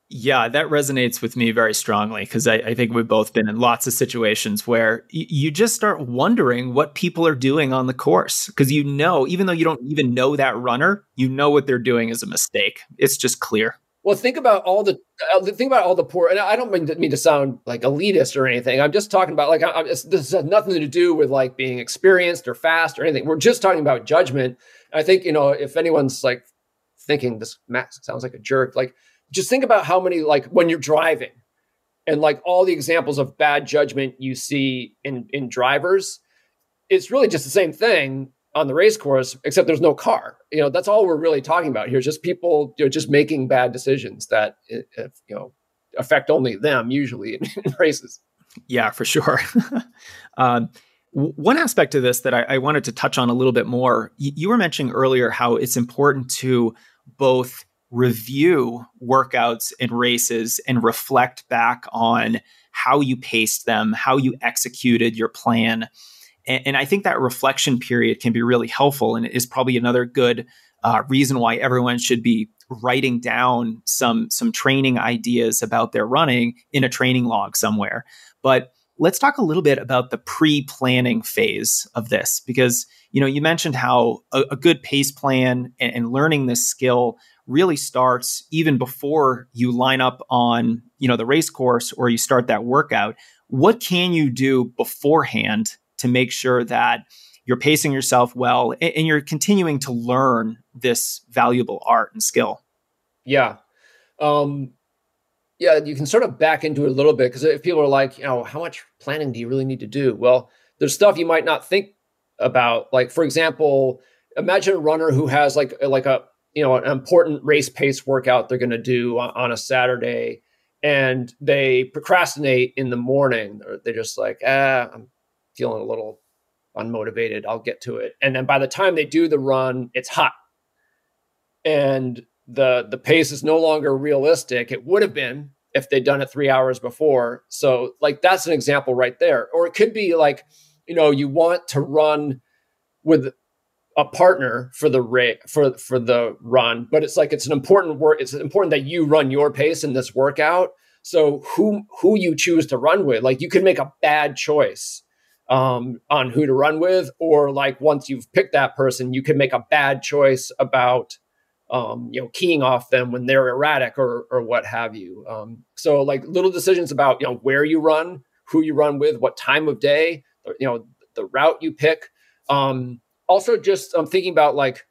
Yeah, that resonates with me very strongly because I, I, think we've both been in lots of situations where y- you just start wondering what people are doing on the course because you know, even though you don't even know that runner, you know what they're doing is a mistake. It's just clear. Well, think about all the uh, think about all the poor, and I don't mean to, mean to sound like elitist or anything. I'm just talking about like I, this has nothing to do with like being experienced or fast or anything. We're just talking about judgment. I think you know if anyone's like thinking this Matt sounds like a jerk, like just think about how many like when you're driving and like all the examples of bad judgment you see in in drivers. It's really just the same thing on the race course, except there's no car. You know, that's all we're really talking about here. Just people you know, just making bad decisions that you know affect only them usually in, in races. Yeah, for sure. um, one aspect of this that I, I, wanted to touch on a little bit more, you, you were mentioning earlier how it's important to both review workouts and races and reflect back on how you paced them, how you executed your plan and, and I think that reflection period can be really helpful and is probably another good uh, reason why everyone should be writing down some some training ideas about their running in a training log somewhere. But let's talk a little bit about the pre-planning phase of this because you know you mentioned how a, a good pace plan and, and, learning this skill really starts even before you line up on you know the race course or you start that workout what can you do beforehand to make sure that you're pacing yourself well and, you're continuing to learn this valuable art and skill. Yeah. Um, yeah, you can sort of back into it a little bit because if people are like, you know, how much planning do you really need to do? Well, there's stuff you might not think about. Like, for example, imagine a runner who has like like a you know an important race pace workout they're going to do on, on, a Saturday, and they procrastinate in the morning. Or They're just like, ah, I'm feeling a little unmotivated. I'll get to it. And then by the time they do the run, it's hot. And the the pace is no longer realistic. It would have been if they'd done it 3 hours before. So like that's an example right there. Or it could be like, you know, you want to run with a partner for the for for the run, but it's like it's an important work. It's important that you run your pace in this workout. So who who you choose to run with, like you can make a bad choice um, on who to run with, or like once you've picked that person, you can make a bad choice about um, you know keying off them when they're erratic or or what have you. Um, so like little decisions about you know where you run, who you run with, what time of day, you know the route you pick. Um, also, just I'm thinking about like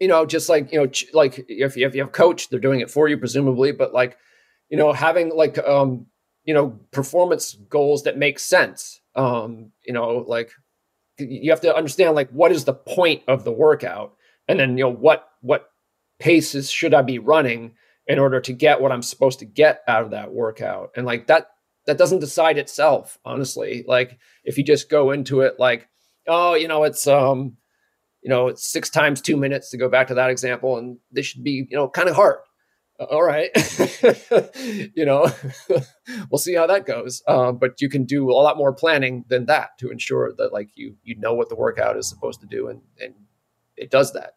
you know just like you know ch- like if you, if you have coach, they're doing it for you presumably, but like you know having like um you know performance goals that make sense. Um, you know, like you have to understand like what is the point of the workout, and then you know what what paces should I be running in order to get what I'm supposed to get out of that workout, and like that that doesn't decide itself, honestly. Like if you just go into it like, oh, you know, it's um, you know, it's six times two minutes to go back to that example, and this should be you know kind of hard all right. You know we'll see how that goes. Uh, but you can do a lot more planning than that to ensure that like you you know what the workout is supposed to do and and it does that.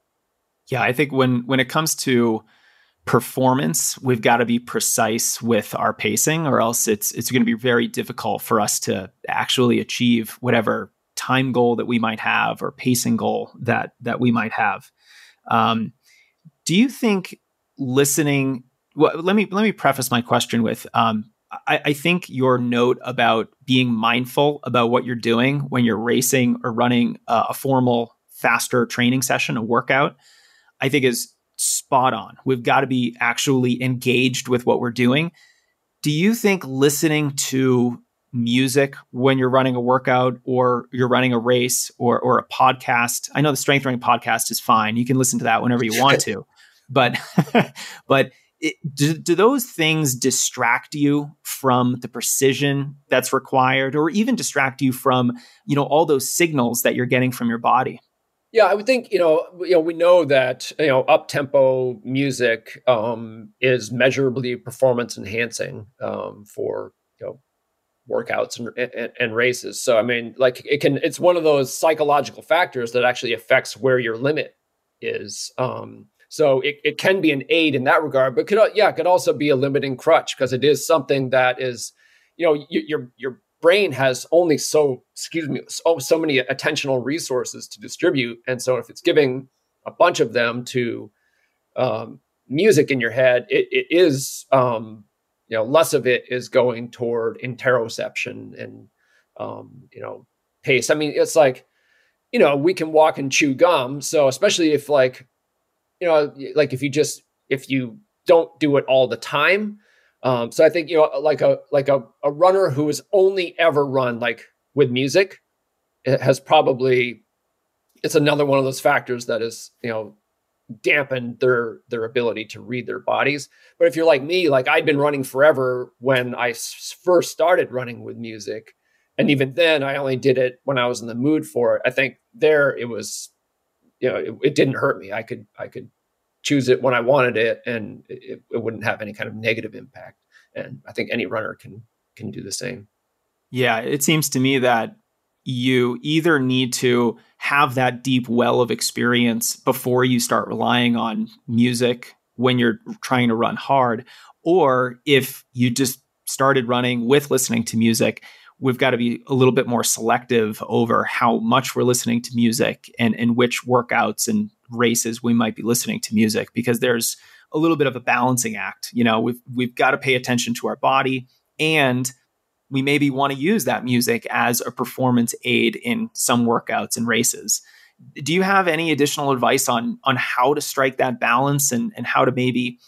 Yeah i think when when it comes to performance we've got to be precise with our pacing or else it's it's going to be very difficult for us to actually achieve whatever time goal that we might have or pacing goal that that we might have. Um, do you think listening well, let me let me preface my question with um, I, I, think your note about being mindful about what you're doing when you're racing or running uh, a formal faster training session a workout i think is spot on. We've got to be actually engaged with what we're doing. Do you think listening to music when you're running a workout or you're running a race or or a podcast? I know the strength training podcast is fine. You can listen to that whenever you want to. But but it, do, do those things distract you from the precision that's required or even distract you from you know all those signals that you're getting from your body? Yeah i would think you know you know we know that you know up tempo music um, is measurably performance enhancing um, for you know workouts and, and, and races. So i mean like it can it's one of those psychological factors that actually affects where your limit is um, so it, it can be an aid in that regard, but could yeah, it could also be a limiting crutch because it is something that is, you know, you, your your brain has only so excuse me so, so many attentional resources to distribute, and so if it's giving a bunch of them to um, music in your head, it, it is um, you know less of it is going toward interoception and um, you know pace. I mean, it's like you know we can walk and chew gum, so especially if like you know, like if you just if you don't do it all the time. Um, so I think you know, like a like a, a runner who has only ever run like with music, has probably it's another one of those factors that is you know dampened their their ability to read their bodies. But if you're like me, like I'd been running forever when I first started running with music, and even then I only did it when I was in the mood for it. I think there it was you know, it, it, didn't hurt me. I could I could choose it when I wanted it, and it, it wouldn't have any kind of negative impact. And I think any runner can can do the same. Yeah, it seems to me that you either need to have that deep well of experience before you start relying on music when you're trying to run hard, or if you just started running with listening to music, we've got to be a little bit more selective over how much we're listening to music and, and which workouts and races we might be listening to music because there's a little bit of a balancing act. You know, we've we've got to pay attention to our body and we maybe want to use that music as a performance aid in some workouts and races. Do you have any additional advice on on how to strike that balance and and how to maybe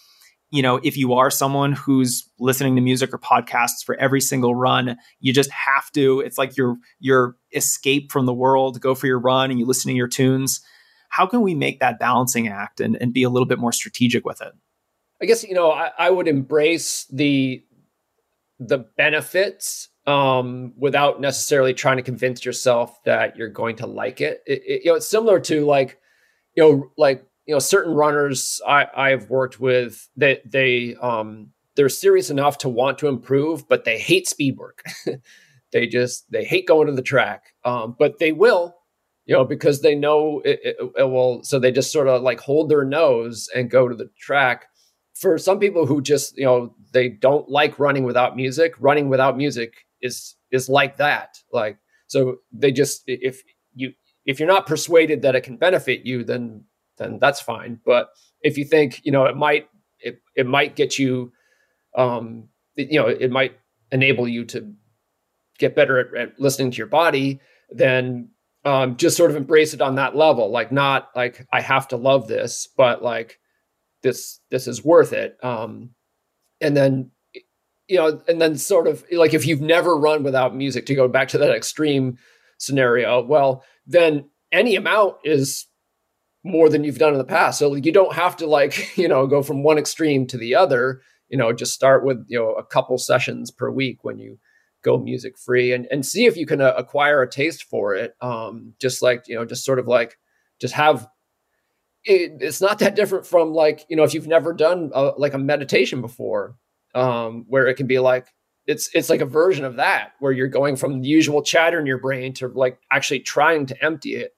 you know, if you are someone who's listening to music or podcasts for every single run, you just have to. It's like your your escape from the world. Go for your run and you listen to your tunes. How can we make that balancing act and, and be a little bit more strategic with it? I guess you know I, I would embrace the the benefits um, without necessarily trying to convince yourself that you're going to like it. it, it you know, it's similar to like you know like you know certain runners I, I've worked with that they, they um they're serious enough to want to improve, but they hate speed work. they just they hate going to the track, um, but they will, you know, because they know it, it, it will. So they just sort of like hold their nose and go to the track. For some people who just you know they don't like running without music, running without music is is like that. Like so they just if you if you're not persuaded that it can benefit you, then then that's fine. But if you think, you know, it might it, it might get you um you know, it might enable you to get better at, at listening to your body, then um, just sort of embrace it on that level. Like not like I have to love this, but like this this is worth it. Um, and then you know, and then sort of like if you've never run without music, to go back to that extreme scenario, well, then any amount is more than you've done in the past. So you don't have to like, you know, go from one extreme to the other, you know, just start with, you know, a couple sessions per week when you go music free and, and see if you can uh, acquire a taste for it. Um, just like, you know, just sort of like, just have, it, it's not that different from like, you know, if you've never done a, like a meditation before, um, where it can be like, it's it's like a version of that where you're going from the usual chatter in your brain to like actually trying to empty it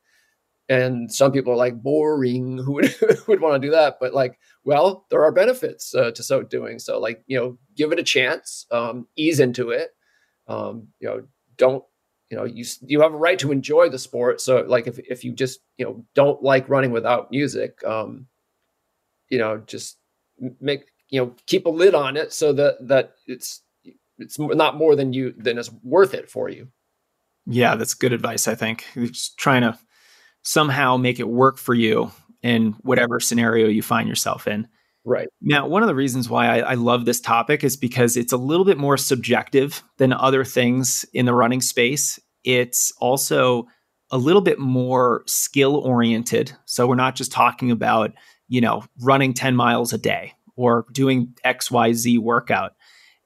and some people are like boring who would, would want to do that but like well there are benefits uh, to so doing so like you know give it a chance um, ease into it um, you know don't you know you you have a right to enjoy the sport so like if, if you just you know don't like running without music um, you know just make you know keep a lid on it so that that it's it's not more than you than is worth it for you. Yeah that's good advice i think. Just trying to somehow make it work for you in whatever scenario you find yourself in. Right. Now, one of the reasons why I, I, love this topic is because it's a little bit more subjective than other things in the running space. It's also a little bit more skill oriented. So we're not just talking about, you know, running 10 miles a day or doing XYZ workout.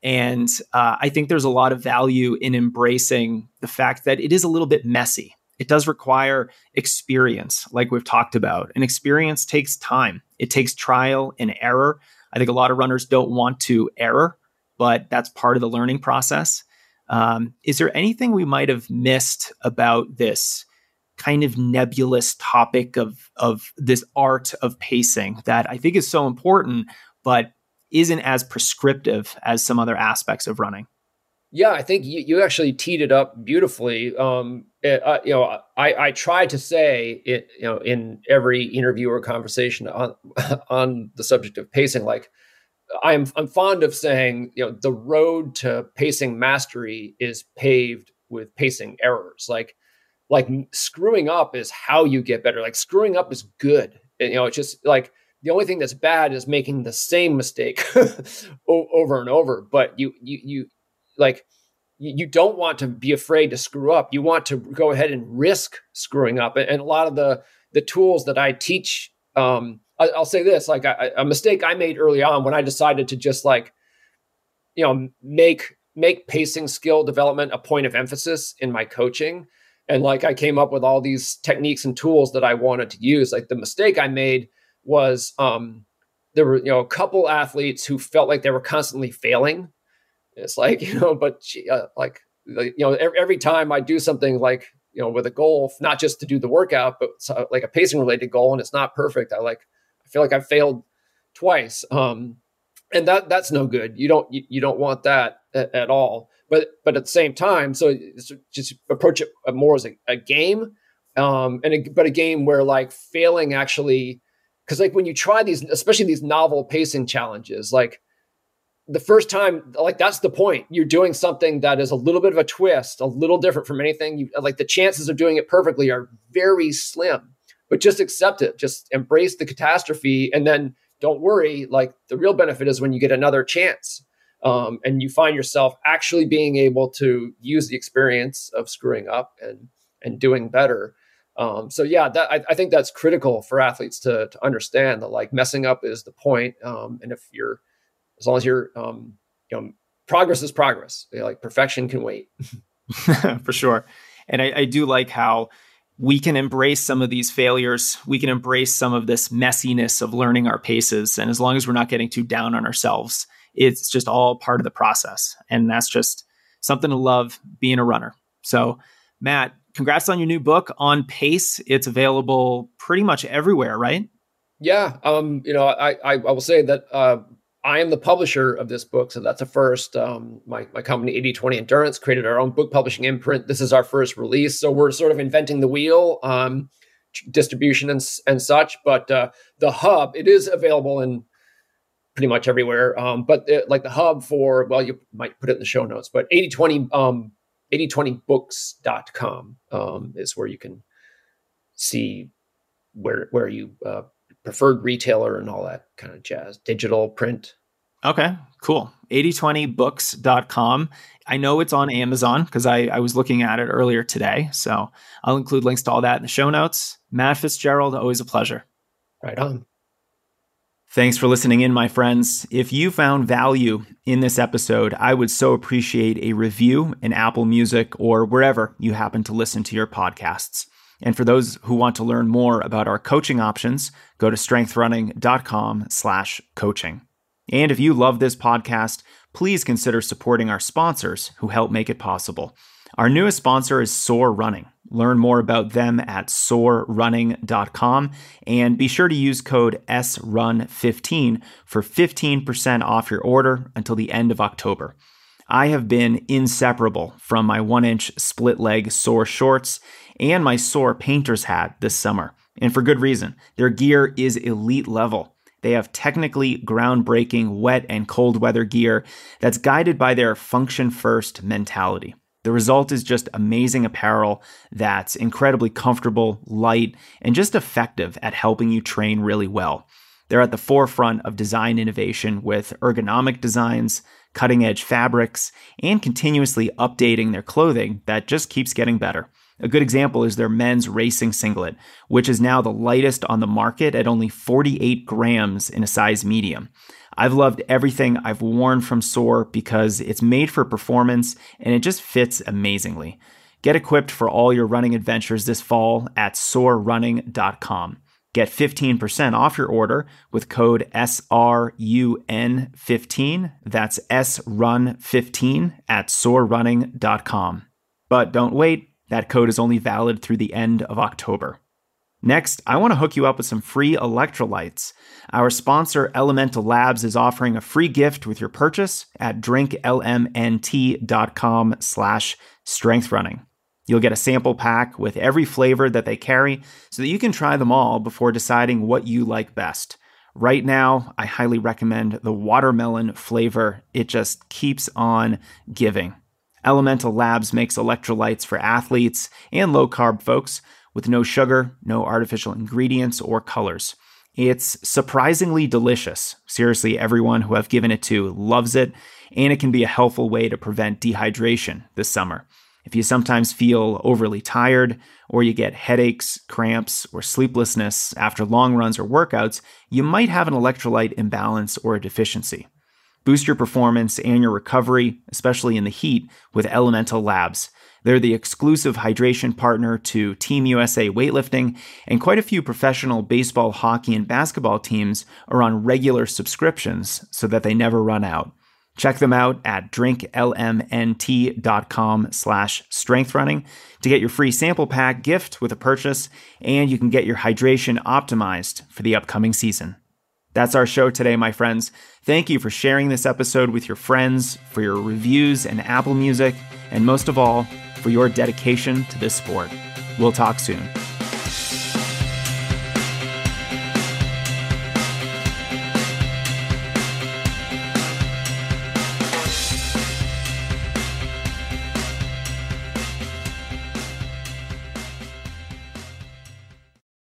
And uh, I think there's a lot of value in embracing the fact that it is a little bit messy. It does require experience, like we've talked about. And experience takes time, it takes trial and error. I think a lot of runners don't want to error, but that's part of the learning process. Um, is there anything we might have missed about this kind of nebulous topic of of this art of pacing that I think is so important, but isn't as prescriptive as some other aspects of running. Yeah, I think you, you actually teed it up beautifully. Um, it, uh, you know, I, I try to say it, you know, in every interview or conversation on on the subject of pacing, like I'm I'm fond of saying, you know, the road to pacing mastery is paved with pacing errors. Like, like screwing up is how you get better. Like screwing up is good. And, You know, it's just like the only thing that's bad is making the same mistake over and over. But you you you like you don't want to be afraid to screw up. You want to go ahead and risk screwing up. And a lot of the the tools that I teach, um, I, will say this: like I, a mistake I made early on when I decided to just like, you know, make make pacing skill development a point of emphasis in my coaching. And like I came up with all these techniques and tools that I wanted to use. Like the mistake I made was um, there were you know a couple athletes who felt like they were constantly failing. It's like you know, but uh, like you know, every, every, time I do something like you know with a goal, not just to do the workout, but like a pacing related goal, and it's not perfect. I like I feel like I failed twice, um, and that that's no good. You don't you, you don't want that at, at, all. But but at the same time, so just approach it more as a, a game, um, and a, but a game where like failing actually because like when you try these especially these novel pacing challenges like the first time like that's the point. You're doing something that is a little bit of a twist a little different from anything you like the chances of doing it perfectly are very slim. But just accept it. Just embrace the catastrophe and then don't worry like the real benefit is when you get another chance um, and you find yourself actually being able to use the experience of screwing up and and doing better. Um, so yeah, that, I, I, think that's critical for athletes to, to understand that like messing up is the point. Um, and if you're, as long as you're, um, you know, progress is progress. Like perfection can wait. for sure. And I, I do like how we can embrace some of these failures. We can embrace some of this messiness of learning our paces. And as long as we're not getting too down on ourselves, it's just all part of the process. And that's just something to love being a runner. So, Matt, congrats on your new book on pace. It's available pretty much everywhere, right? Yeah. Um, you know, I, I, I will say that uh, I am the publisher of this book. So that's a first. Um, my, my company, 8020 Endurance, created our own book publishing imprint. This is our first release. So we're sort of inventing the wheel, um, distribution and, and such. But uh, the hub, it is available in pretty much everywhere. Um, but it, uh, like the hub for, well, you might put it in the show notes, but 8020 um, 8020books.com um, is where you can see where where you uh, preferred retailer and all that kind of jazz. Digital print. Okay cool. 8020books.com i know it's on amazon because I, I was looking at it earlier today so i'll include links to all that in the show notes. Matt fitzgerald always a pleasure. Right on. Thanks for listening in, my friends. If you found value in this episode, I would so appreciate a review in Apple Music or wherever you happen to listen to your podcasts. And for those who want to learn more about our coaching options, go to strengthrunning.com slash coaching. And if you love this podcast, please consider supporting our sponsors who help make it possible. Our newest sponsor is Soar Running. Learn more about them at soarrunning.com and be sure to use code SRUN15 for 15% off your order until the end of October. I have been inseparable from my one inch split leg Soar shorts and my Soar painter's hat this summer, and for good reason. Their gear is elite level. They have technically groundbreaking wet and cold weather gear that's guided by their function first mentality. The result is just amazing apparel that's incredibly comfortable, light, and just effective at helping you train really well. They're at the forefront of design innovation with ergonomic designs, cutting edge fabrics, and continuously updating their clothing that just keeps getting better. A good example is their men's racing singlet, which is now the lightest on the market at only 48 grams in a size medium. I've loved everything I've worn from Soar because it's made for performance and it just fits amazingly. Get equipped for all your running adventures this fall at soarrunning.com. Get 15% off your order with code SRUN15. That's SRUN15 at soarrunning.com. But don't wait, that code is only valid through the end of October. Next, I want to hook you up with some free electrolytes. Our sponsor, Elemental Labs, is offering a free gift with your purchase at drinklmnt.com slash strengthrunning. You'll get a sample pack with every flavor that they carry so that you can try them all before deciding what you like best. Right now, I highly recommend the watermelon flavor. It just keeps on giving. Elemental Labs makes electrolytes for athletes and low carb folks with no sugar, no artificial ingredients or colors. It's surprisingly delicious. Seriously, everyone who I've given it to loves it, and it can be a helpful way to prevent dehydration this summer. If you sometimes feel overly tired, or you get headaches, cramps, or sleeplessness after long runs or workouts, you might have an electrolyte imbalance or a deficiency. Boost your performance and your recovery, especially in the heat, with Elemental Labs. They're the exclusive hydration partner to Team USA weightlifting, and quite a few professional baseball, hockey, and basketball teams are on regular subscriptions so that they never run out. Check them out at drinklmnt.com slash strengthrunning to get your free sample pack gift with a purchase, and you can get your hydration optimized for the upcoming season. That's our show today, my friends. Thank you for sharing this episode with your friends, for your reviews and Apple Music, and most of all, for your dedication to this sport. We'll talk soon.